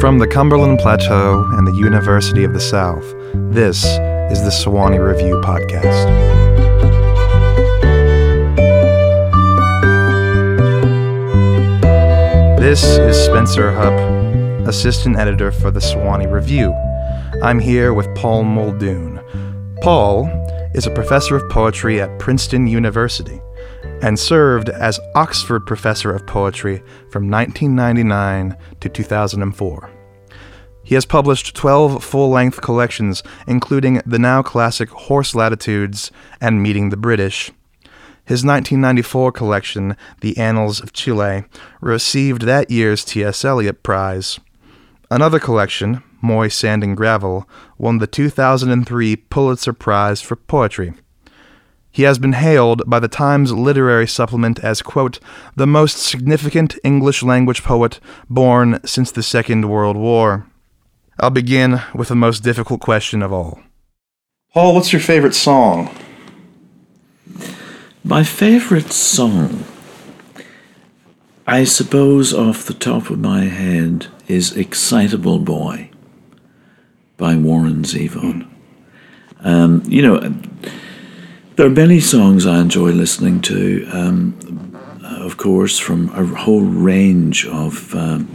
From the Cumberland Plateau and the University of the South, this is the Sewanee Review Podcast. This is Spencer Hupp, Assistant Editor for the Sewanee Review. I'm here with Paul Muldoon. Paul is a professor of poetry at Princeton University and served as Oxford Professor of Poetry from 1999 to 2004. He has published 12 full length collections, including the now classic Horse Latitudes and Meeting the British. His 1994 collection, The Annals of Chile, received that year's T.S. Eliot Prize. Another collection, Moy Sand and Gravel, won the 2003 Pulitzer Prize for Poetry. He has been hailed by the Times Literary Supplement as, quote, the most significant English language poet born since the Second World War. I'll begin with the most difficult question of all. Paul, what's your favorite song? My favorite song, I suppose, off the top of my head, is Excitable Boy by Warren Zevon. Um, you know, there are many songs I enjoy listening to, um, of course, from a whole range of um,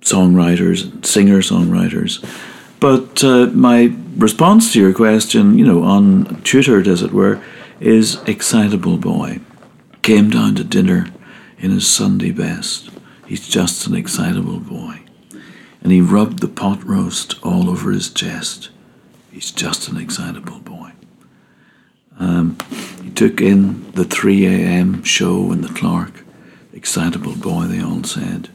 songwriters, singer songwriters. But uh, my response to your question, you know, untutored as it were, is Excitable Boy. Came down to dinner in his Sunday best. He's just an excitable boy. And he rubbed the pot roast all over his chest. He's just an excitable boy. Um, he took in the 3 a.m. show in the Clark. Excitable boy, they all said.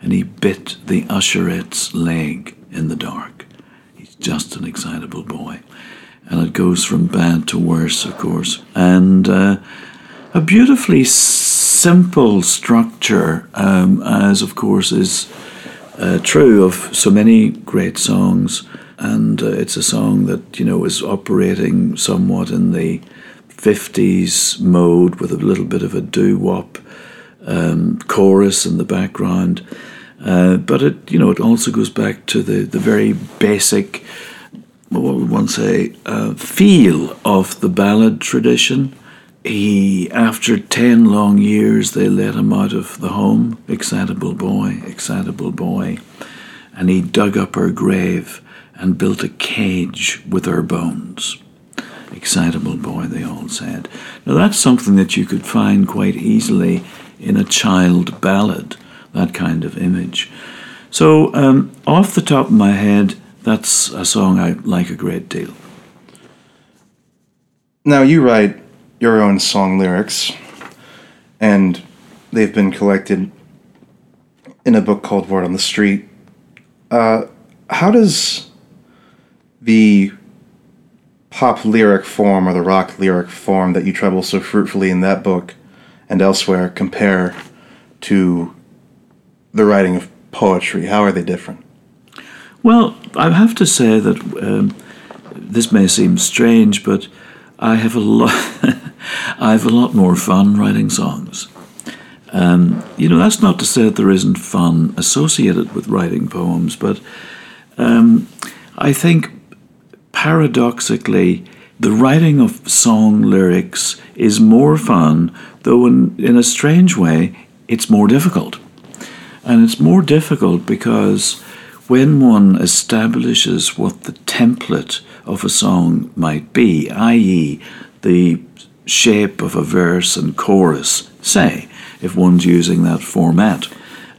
And he bit the usherette's leg in the dark. He's just an excitable boy. And it goes from bad to worse, of course. And uh, a beautifully simple structure, um, as of course is uh, true of so many great songs. And uh, it's a song that, you know, is operating somewhat in the 50s mode with a little bit of a doo wop um, chorus in the background. Uh, but it, you know, it also goes back to the, the very basic, what would one say, uh, feel of the ballad tradition. He, after ten long years, they let him out of the home. Excitable boy, excitable boy. And he dug up her grave and built a cage with her bones. Excitable boy, they all said. Now, that's something that you could find quite easily in a child ballad, that kind of image. So, um, off the top of my head, that's a song I like a great deal. Now, you write your own song lyrics, and they've been collected in a book called Word on the Street. Uh, how does the pop lyric form or the rock lyric form that you trouble so fruitfully in that book and elsewhere compare to the writing of poetry? How are they different? Well, I have to say that um, this may seem strange, but I have a lot. I have a lot more fun writing songs. Um, you know, that's not to say that there isn't fun associated with writing poems, but um, I think paradoxically, the writing of song lyrics is more fun, though in, in a strange way, it's more difficult. And it's more difficult because when one establishes what the template of a song might be, i.e., the shape of a verse and chorus, say, if one's using that format,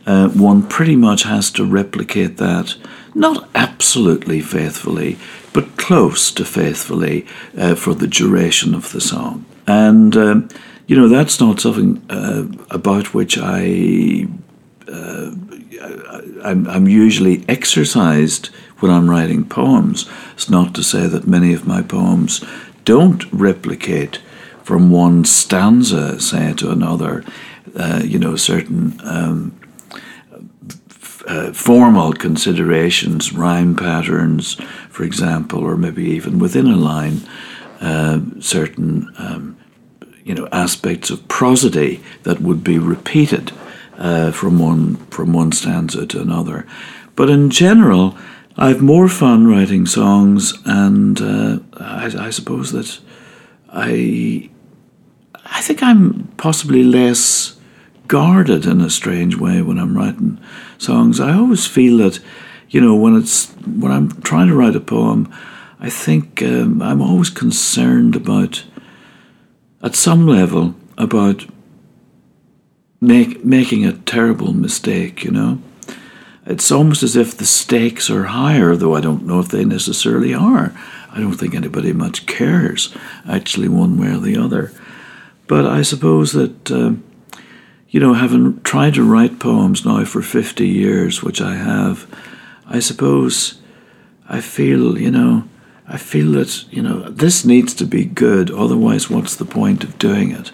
uh, one pretty much has to replicate that, not absolutely faithfully, but close to faithfully uh, for the duration of the song. And, um, you know, that's not something uh, about which I. Uh, I'm, I'm usually exercised when I'm writing poems. It's not to say that many of my poems don't replicate from one stanza, say, to another, uh, you know, certain um, uh, formal considerations, rhyme patterns, for example, or maybe even within a line, uh, certain um, you know aspects of prosody that would be repeated. uh, from one from one stanza to another. But in general, I've more fun writing songs, and uh, I, I suppose that I I think I'm possibly less guarded in a strange way when I'm writing songs. I always feel that, you know, when it's when I'm trying to write a poem, I think um, I'm always concerned about, at some level, about make, making a terrible mistake. You know, it's almost as if the stakes are higher, though I don't know if they necessarily are. I don't think anybody much cares, actually, one way or the other. But I suppose that, uh, you know, having tried to write poems now for 50 years, which I have, I suppose I feel, you know, I feel that, you know, this needs to be good, otherwise, what's the point of doing it?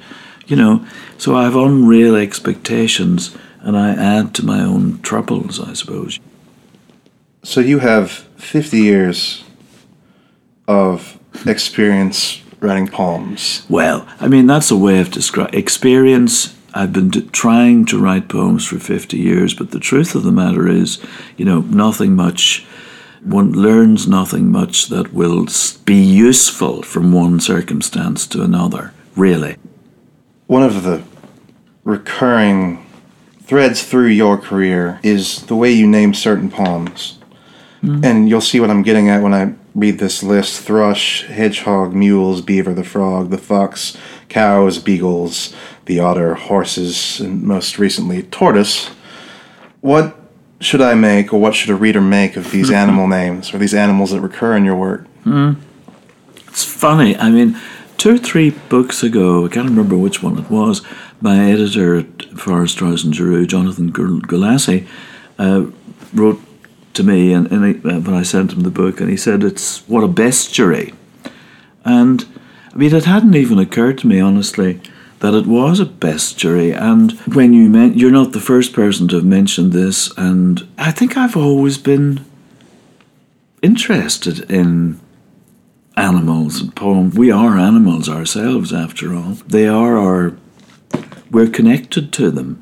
You know, so I have unreal expectations and I add to my own troubles, I suppose. So you have 50 years of experience writing poems. Well, I mean, that's a way of describing experience. I've been d- trying to write poems for 50 years, but the truth of the matter is, you know, nothing much, one learns nothing much that will be useful from one circumstance to another, really. One of the recurring threads through your career is the way you name certain poems. Mm. And you'll see what I'm getting at when I read this list thrush, hedgehog, mules, beaver, the frog, the fox, cows, beagles, the otter, horses, and most recently, tortoise. What should I make, or what should a reader make of these animal names, or these animals that recur in your work? Mm. It's funny. I mean, two or three books ago, I can't remember which one it was, my editor at Farrar, Straus and Giroux, Jonathan Galassi, uh, wrote to me, and, and he, uh, when I sent him the book, and he said it's what a bestiary, and I mean it hadn't even occurred to me honestly that it was a bestiary. And when you meant you're not the first person to have mentioned this, and I think I've always been interested in animals and poems. We are animals ourselves, after all. They are our. We're connected to them.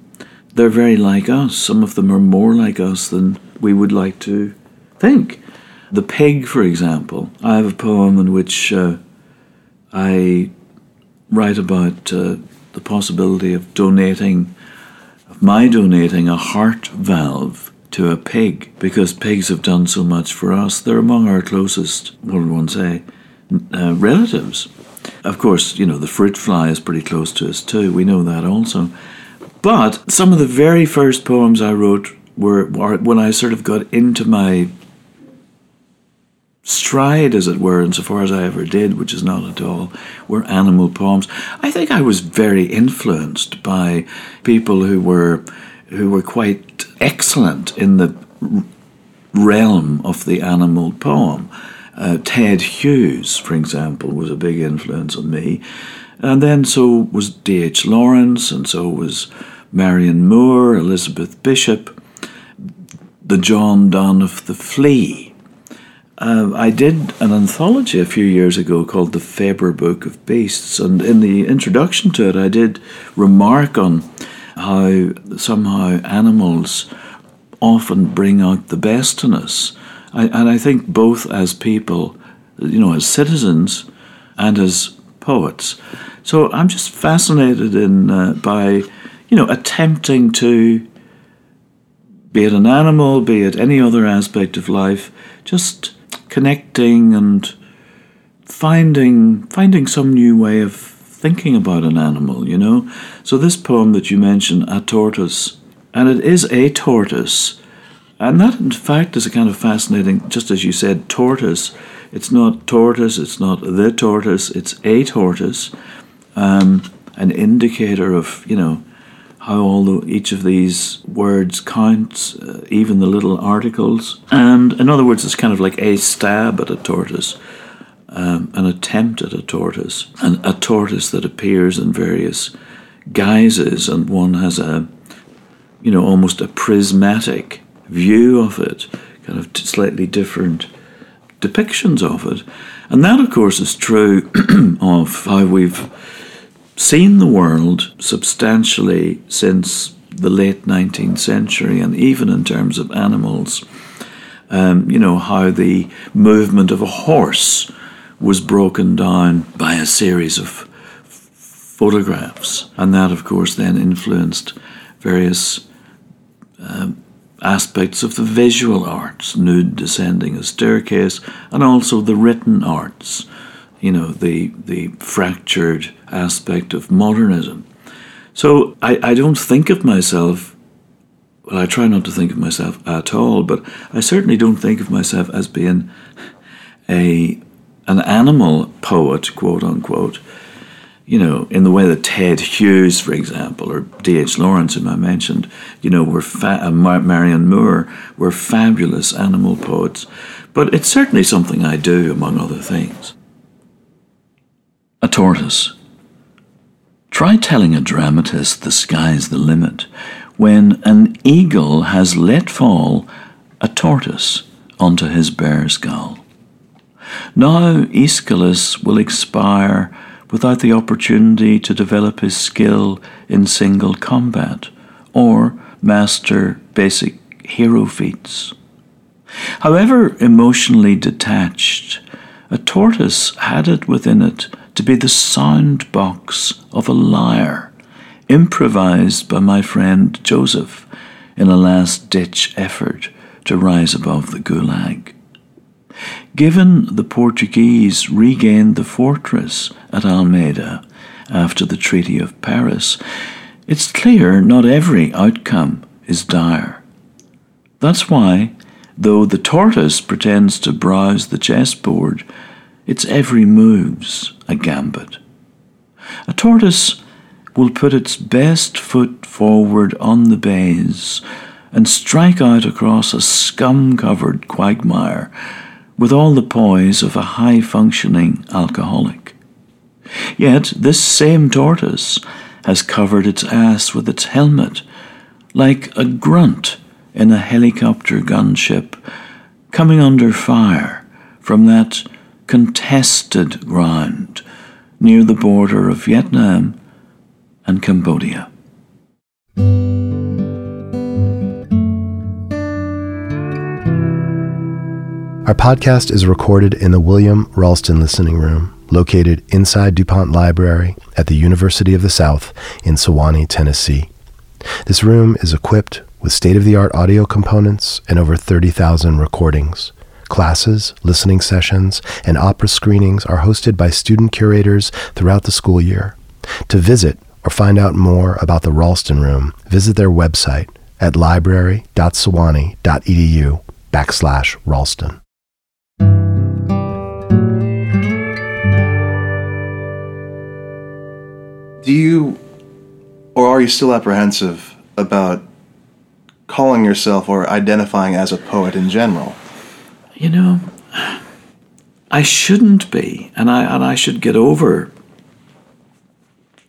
They're very like us. Some of them are more like us than we would like to think. The pig, for example, I have a poem in which uh, I write about uh, the possibility of donating, of my donating a heart valve to a pig because pigs have done so much for us. They're among our closest, what would one say, uh, relatives. Of course, you know, the fruit fly is pretty close to us too. We know that also. But some of the very first poems I wrote were, were when I sort of got into my stride, as it were, insofar as I ever did, which is not at all, were animal poems. I think I was very influenced by people who were who were quite excellent in the realm of the animal poem. Uh, Ted Hughes, for example, was a big influence on me. And then so was D.H. Lawrence, and so was Marianne Moore, Elizabeth Bishop the John Donne of the Flea. Uh, I did an anthology a few years ago called The Faber Book of Beasts, and in the introduction to it, I did remark on how somehow animals often bring out the best in us. I, and I think both as people, you know, as citizens and as poets. So I'm just fascinated in uh, by, you know, attempting to be it an animal, be it any other aspect of life, just connecting and finding finding some new way of thinking about an animal, you know. So this poem that you mentioned, a tortoise, and it is a tortoise, and that in fact is a kind of fascinating. Just as you said, tortoise. It's not tortoise. It's not the tortoise. It's a tortoise, um, an indicator of you know how all the, each of these words counts, uh, even the little articles. And in other words, it's kind of like a stab at a tortoise, um, an attempt at a tortoise, and a tortoise that appears in various guises, and one has a, you know, almost a prismatic view of it, kind of slightly different depictions of it. And that, of course, is true of how we've seen the world substantially since the late 19th century, and even in terms of animals. Um, you know, how the movement of a horse was broken down by a series of photographs. And that, of course, then influenced various um, aspects of the visual arts, nude descending a staircase, and also the written arts, you know, the, the fractured aspect of modernism. So I, I don't think of myself, well, I try not to think of myself at all, but I certainly don't think of myself as being a an animal poet, quote unquote, you know, in the way that Ted Hughes, for example, or D.H. Lawrence, whom I mentioned, you know, were fa- uh, Marianne Moore were fabulous animal poets. But it's certainly something I do, among other things. A tortoise. Try telling a dramatist the sky's the limit when an eagle has let fall a tortoise onto his bare skull. Now Aeschylus will expire without the opportunity to develop his skill in single combat or master basic hero feats. However emotionally detached, a tortoise had it within it to be the sound box of a lyre, improvised by my friend Joseph in a last ditch effort to rise above the gulag. Given the Portuguese regained the fortress at Almeida after the Treaty of Paris, it's clear not every outcome is dire. That's why, though the tortoise pretends to browse the chessboard, its every move's a gambit. A tortoise will put its best foot forward on the baize and strike out across a scum covered quagmire with all the poise of a high functioning alcoholic. Yet this same tortoise has covered its ass with its helmet, like a grunt in a helicopter gunship coming under fire from that contested ground near the border of Vietnam and Cambodia. Our podcast is recorded in the William Ralston Listening Room, located inside DuPont Library at the University of the South in Sewanee, Tennessee. This room is equipped with state of the art audio components and over 30,000 recordings. Classes, listening sessions, and opera screenings are hosted by student curators throughout the school year. To visit or find out more about the Ralston Room, visit their website at library.sewanee.edu backslash Ralston. Do you, or are you still apprehensive about calling yourself or identifying as a poet in general? You know, I shouldn't be, and I and I should get over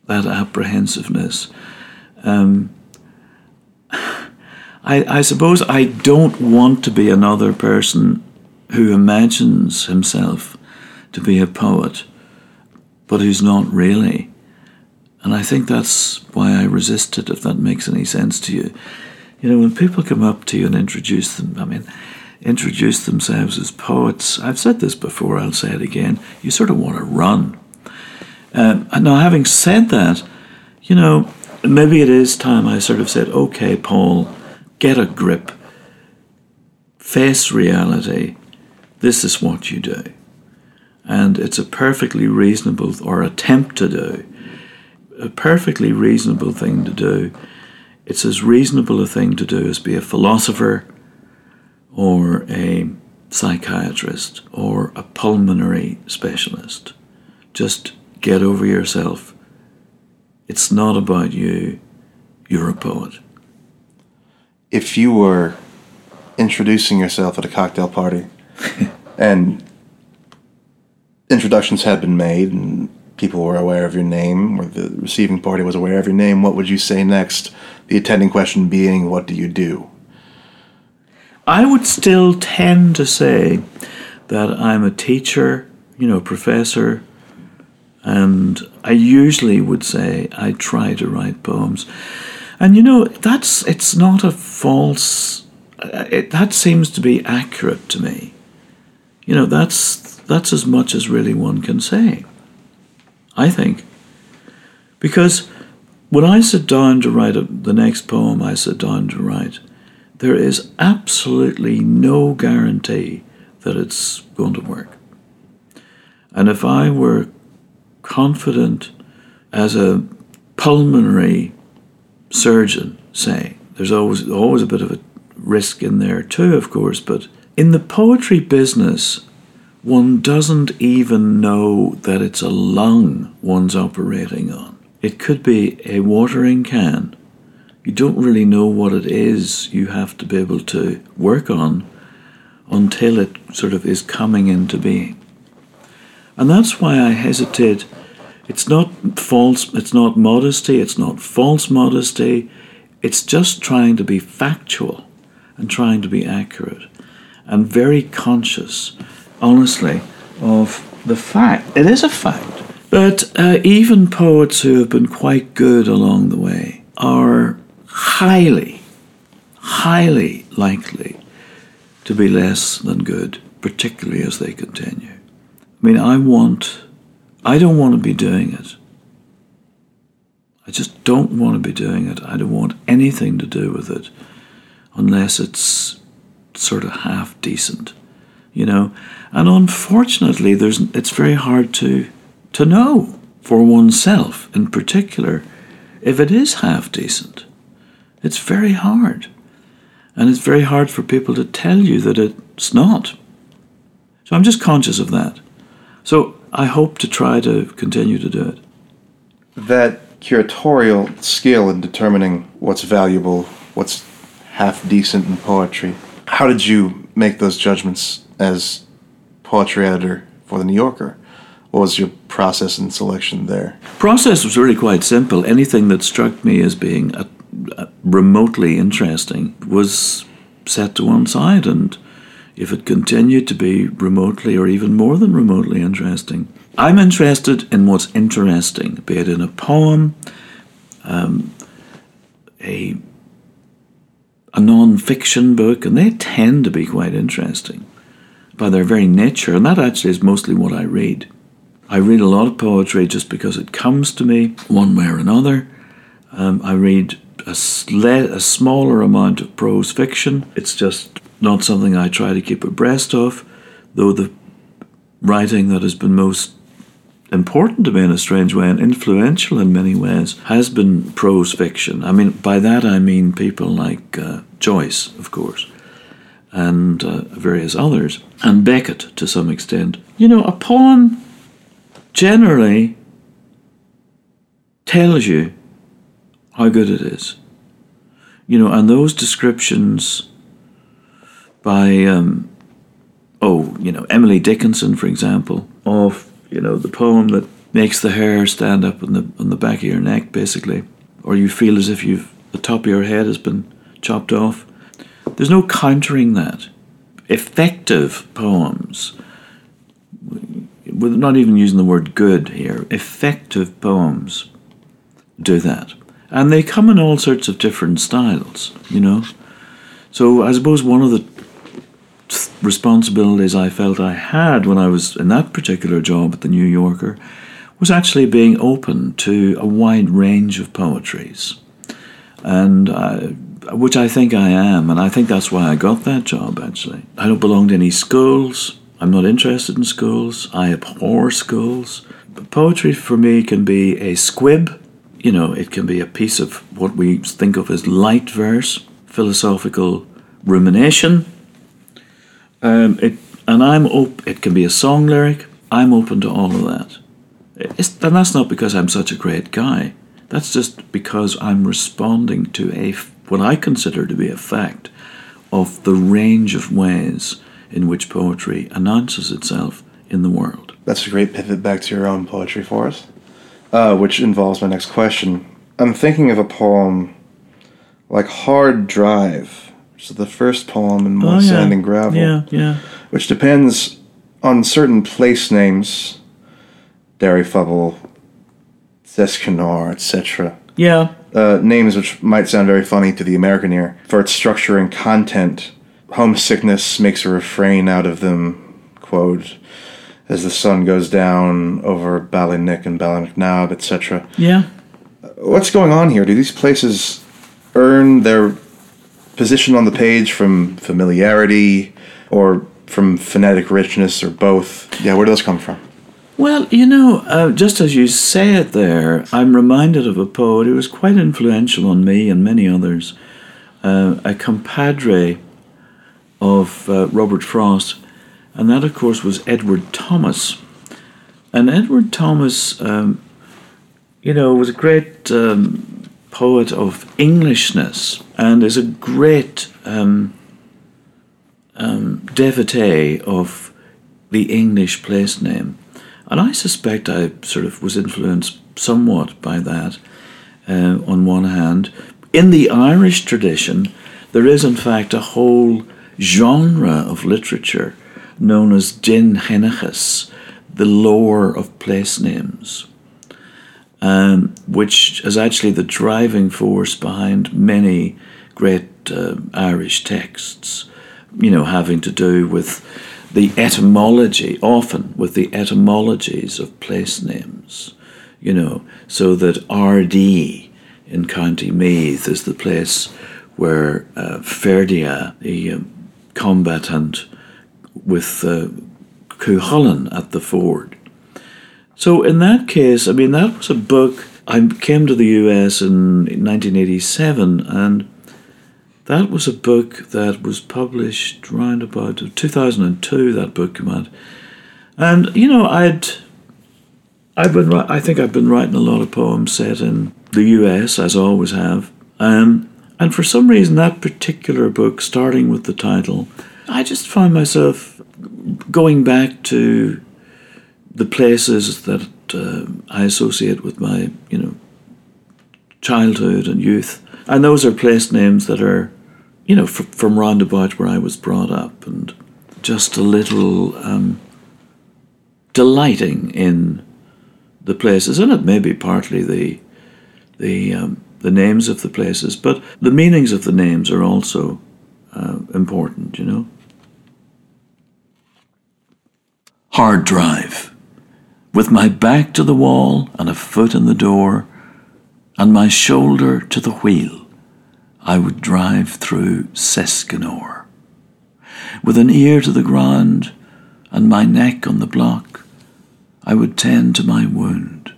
that apprehensiveness. Um, I, I suppose I don't want to be another person who imagines himself to be a poet, but who's not really. And I think that's why I resist it, if that makes any sense to you. You know, when people come up to you and introduce them, I mean, introduce themselves as poets, I've said this before, I'll say it again, you sort of want to run. Um, now, having said that, you know, maybe it is time I sort of said, okay, Paul, get a grip, face reality, this is what you do. And it's a perfectly reasonable, or attempt to do, a perfectly reasonable thing to do. It's as reasonable a thing to do as be a philosopher or a psychiatrist or a pulmonary specialist. Just get over yourself. It's not about you. You're a poet. If you were introducing yourself at a cocktail party and introductions had been made and people were aware of your name or the receiving party was aware of your name, what would you say next? The attending question being, what do you do? I would still tend to say that I'm a teacher, you know, professor, and I usually would say I try to write poems. And you know, that's it's not a false. uh, It, that seems to be accurate to me. You know, that's that's as much as really one can say. I think, because when I sit down to write a, the next poem, I sit down to write. There is absolutely no guarantee that it's going to work. And if I were confident as a pulmonary surgeon, say, there's always always a bit of a risk in there too, of course, but in the poetry business, one doesn't even know that it's a lung one's operating on. It could be a watering can. You don't really know what it is you have to be able to work on until it sort of is coming into being. And that's why I hesitate. It's not false, it's not modesty, it's not false modesty. It's just trying to be factual and trying to be accurate and very conscious, honestly, of the fact. It is a fact But uh, even poets who have been quite good along the way are highly, highly likely to be less than good, particularly as they continue. I mean, I want, I don't want to be doing it. I just don't want to be doing it. I don't want anything to do with it unless it's sort of half decent, you know. And unfortunately, there's it's very hard to to know for oneself in particular if it is half decent. It's very hard. And it's very hard for people to tell you that it's not. So I'm just conscious of that. So I hope to try to continue to do it. That curatorial skill in determining what's valuable, what's half decent in poetry. How did you make those judgments as poetry editor for the New Yorker? What was your process and selection there? Process was really quite simple. Anything that struck me as being a, remotely interesting was set to one side, and if it continued to be remotely or even more than remotely interesting, I'm interested in what's interesting, be it in a poem, um, a a non-fiction book, and they tend to be quite interesting by their very nature, and that actually is mostly what I read. I read a lot of poetry just because it comes to me one way or another. Um, I read a, sle- a smaller amount of prose fiction. It's just not something I try to keep abreast of, though the writing that has been most important to me in a strange way and influential in many ways has been prose fiction. I mean, by that I mean people like uh, Joyce, of course, and uh, various others, and Beckett to some extent. You know, a poem generally tells you how good it is. You know, and those descriptions by, um, oh, you know, Emily Dickinson, for example, of, you know, the poem that makes the hair stand up on the, on the back of your neck, basically, or you feel as if you've, the top of your head has been chopped off. There's no countering that. Effective poems, we're not even using the word good here, effective poems do that. And they come in all sorts of different styles, you know. So I suppose one of the responsibilities I felt I had when I was in that particular job at the New Yorker was actually being open to a wide range of poetries. And I, which I think I am, and I think that's why I got that job actually. I don't belong to any schools. I'm not interested in schools. I abhor schools. But poetry for me can be a squib, you know, it can be a piece of what we think of as light verse, philosophical rumination. Um, it, and I'm op- it can be a song lyric. I'm open to all of that. It's, and that's not because I'm such a great guy. That's just because I'm responding to a what I consider to be a fact of the range of ways in which poetry announces itself in the world. That's a great pivot back to your own poetry for us, uh, which involves my next question. I'm thinking of a poem like Hard Drive, which is the first poem in Moy Oh, yeah. Sand and Gravel, Yeah, yeah. which depends on certain place names, Derryfubble, Seskinore, etc. Yeah, uh, names which might sound very funny to the American ear for its structure and content. Homesickness makes a refrain out of them, quote, as the sun goes down over Ballynick and Ballymacnab, etc. Yeah. What's going on here? Do these places earn their position on the page from familiarity or from phonetic richness or both? Yeah, where do those come from? Well, you know, uh, just as you say it there, I'm reminded of a poet who was quite influential on me and many others, uh, a compadre of uh, Robert Frost, and that, of course, was Edward Thomas. And Edward Thomas, um, you know, was a great um, poet of Englishness and is a great um, um devotee of the English place name. And I suspect I sort of was influenced somewhat by that uh, on one hand. In the Irish tradition, there is in fact a whole genre of literature known as Dinnseanchas, the lore of place names, um, which is actually the driving force behind many great uh, Irish texts, you know, having to do with the etymology, often with the etymologies of place names, you know, so that Ardee in County Meath is the place where uh, Ferdia, the um, combatant with uh, at the ford. So in that case, I mean, that was a book. I came to the US in 1987 and that was a book that was published around about 2002. That book came out, and you know I'd I've been I think I've been writing a lot of poems set in the U.S. as I always have, um, and for some reason that particular book, starting with the title, I just find myself going back to the places that uh, I associate with my you know childhood and youth and those are place names that are, you know, from roundabout where I was brought up, and just a little um, delighting in the places, and it may be partly the the um, the names of the places, but the meanings of the names are also uh, important, you know. Hard drive. With my back to the wall and a foot in the door, and my shoulder to the wheel, I would drive through Seskinore. With an ear to the ground and my neck on the block, I would tend to my wound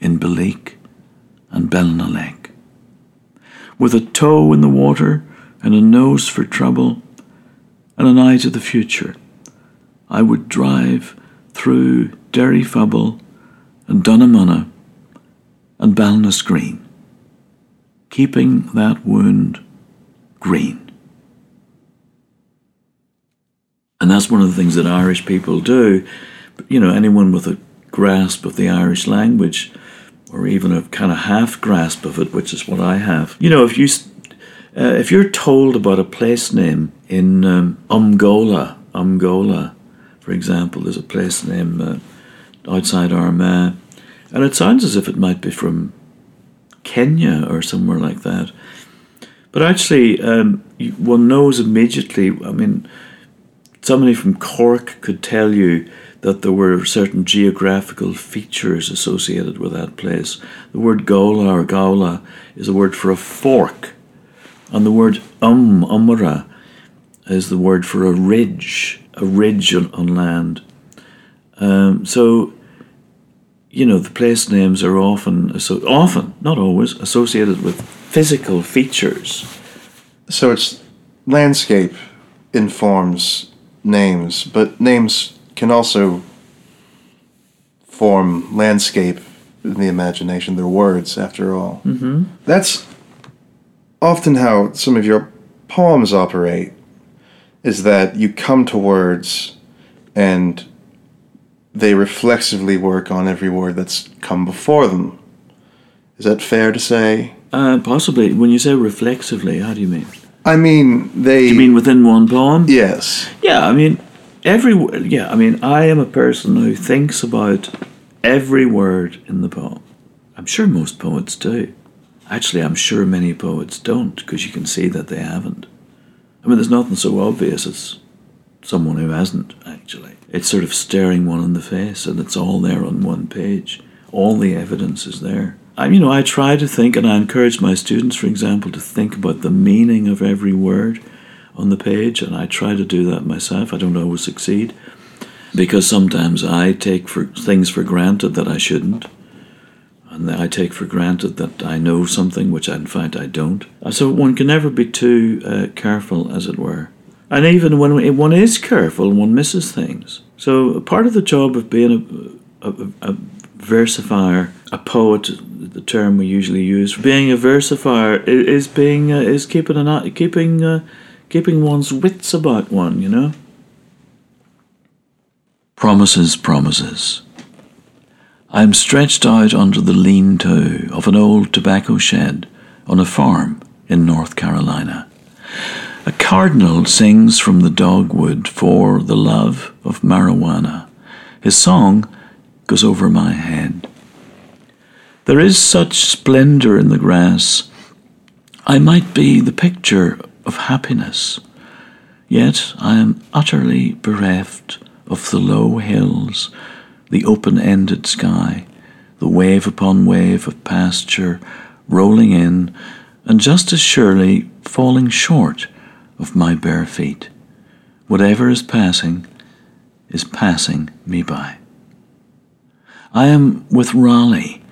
in Belleek and Belnaleck. With a toe in the water and a nose for trouble and an eye to the future, I would drive through Derryfubble and Dunamunna and Ballynascreen, keeping that wound green. And that's one of the things that Irish people do. You know, anyone with a grasp of the Irish language, or even a kind of half grasp of it, which is what I have. You know, if you uh, if you're told about a place name in um, Umgola, Umgola, for example, there's a place name uh, outside Armagh and it sounds as if it might be from Kenya or somewhere like that. But actually, um, one knows immediately. I mean, somebody from Cork could tell you that there were certain geographical features associated with that place. The word Gola or Gaula is a word for a fork, and the word um, umra, is the word for a ridge, a ridge on, on land. Um, so you know, the place names are often, so often, not always, associated with physical features. So it's landscape informs names, but names can also form landscape in the imagination. They're words, after all. Mm-hmm. That's often how some of your poems operate, is that you come to words and they reflexively work on every word that's come before them. Is that fair to say? Uh, possibly. When you say reflexively, how do you mean? I mean, they. You mean within one poem? Yes. Yeah, I mean, every yeah, I mean, I am a person who thinks about every word in the poem. I'm sure most poets do. Actually, I'm sure many poets don't because you can see that they haven't. I mean, there's nothing so obvious as someone who hasn't, actually. It's sort of staring one in the face and it's all there on one page. All the evidence is there. I, you know, I try to think, and I encourage my students, for example, to think about the meaning of every word on the page, and I try to do that myself. I don't always succeed because sometimes I take for things for granted that I shouldn't, and I take for granted that I know something which in fact I don't. Uh, so one can never be too uh, careful, as it were. And even when one is careful, one misses things. So part of the job of being a, a, a versifier, a poet, the term we usually use, being a versifier is being uh, is keeping an keeping uh, keeping one's wits about one, you know. Promises, promises. I am stretched out under the lean to of an old tobacco shed on a farm in North Carolina. A cardinal sings from the dogwood for the love of marijuana. His song goes over my head. There is such splendor in the grass. I might be the picture of happiness, yet I am utterly bereft of the low hills, the open ended sky, the wave upon wave of pasture rolling in, and just as surely falling short of my bare feet. Whatever is passing is passing me by. I am with Raleigh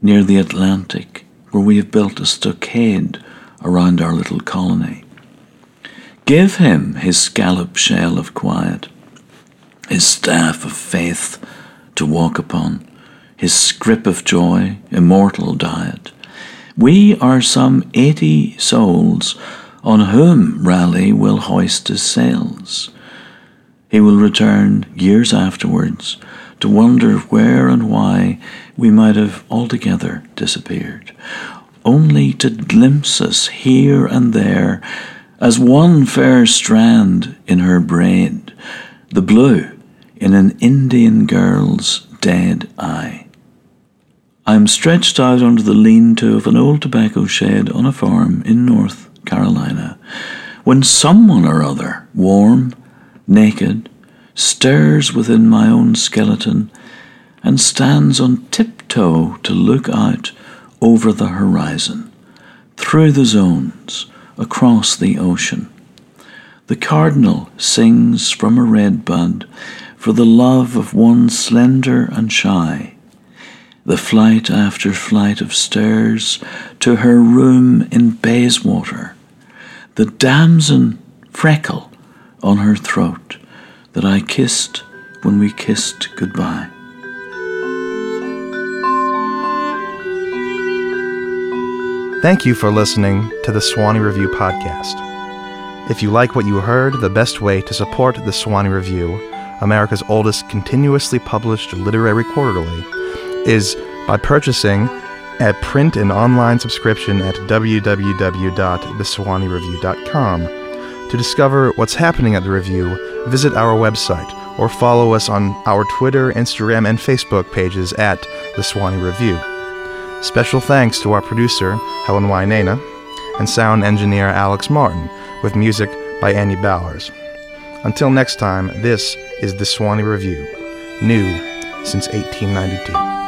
near the Atlantic, where we have built a stockade around our little colony. Give him his scallop shell of quiet, his staff of faith to walk upon, his scrip of joy, immortal diet. We are some eighty souls on whom Raleigh will hoist his sails. He will return years afterwards to wonder where and why we might have altogether disappeared, only to glimpse us here and there as one fair strand in her braid, the blue in an Indian girl's dead eye. I am stretched out under the lean to of an old tobacco shed on a farm in North Carolina, when someone or other, warm, naked, stirs within my own skeleton and stands on tiptoe to look out over the horizon, through the zones, across the ocean. The cardinal sings from a red bud for the love of one slender and shy. The flight after flight of stairs to her room in Bayswater, the damson freckle on her throat that I kissed when we kissed goodbye. Thank you for listening to the Sewanee Review podcast. If you like what you heard, the best way to support the Sewanee Review, America's oldest continuously published literary quarterly, is by purchasing a print and online subscription at www.thesewaneereview.com. To discover what's happening at the review, visit our website or follow us on our Twitter, Instagram, and Facebook pages at The Sewanee Review. Special thanks to our producer, Helen Wainena, and sound engineer Alex Martin, with music by Annie Bowers. Until next time, this is The Sewanee Review, new since 1892.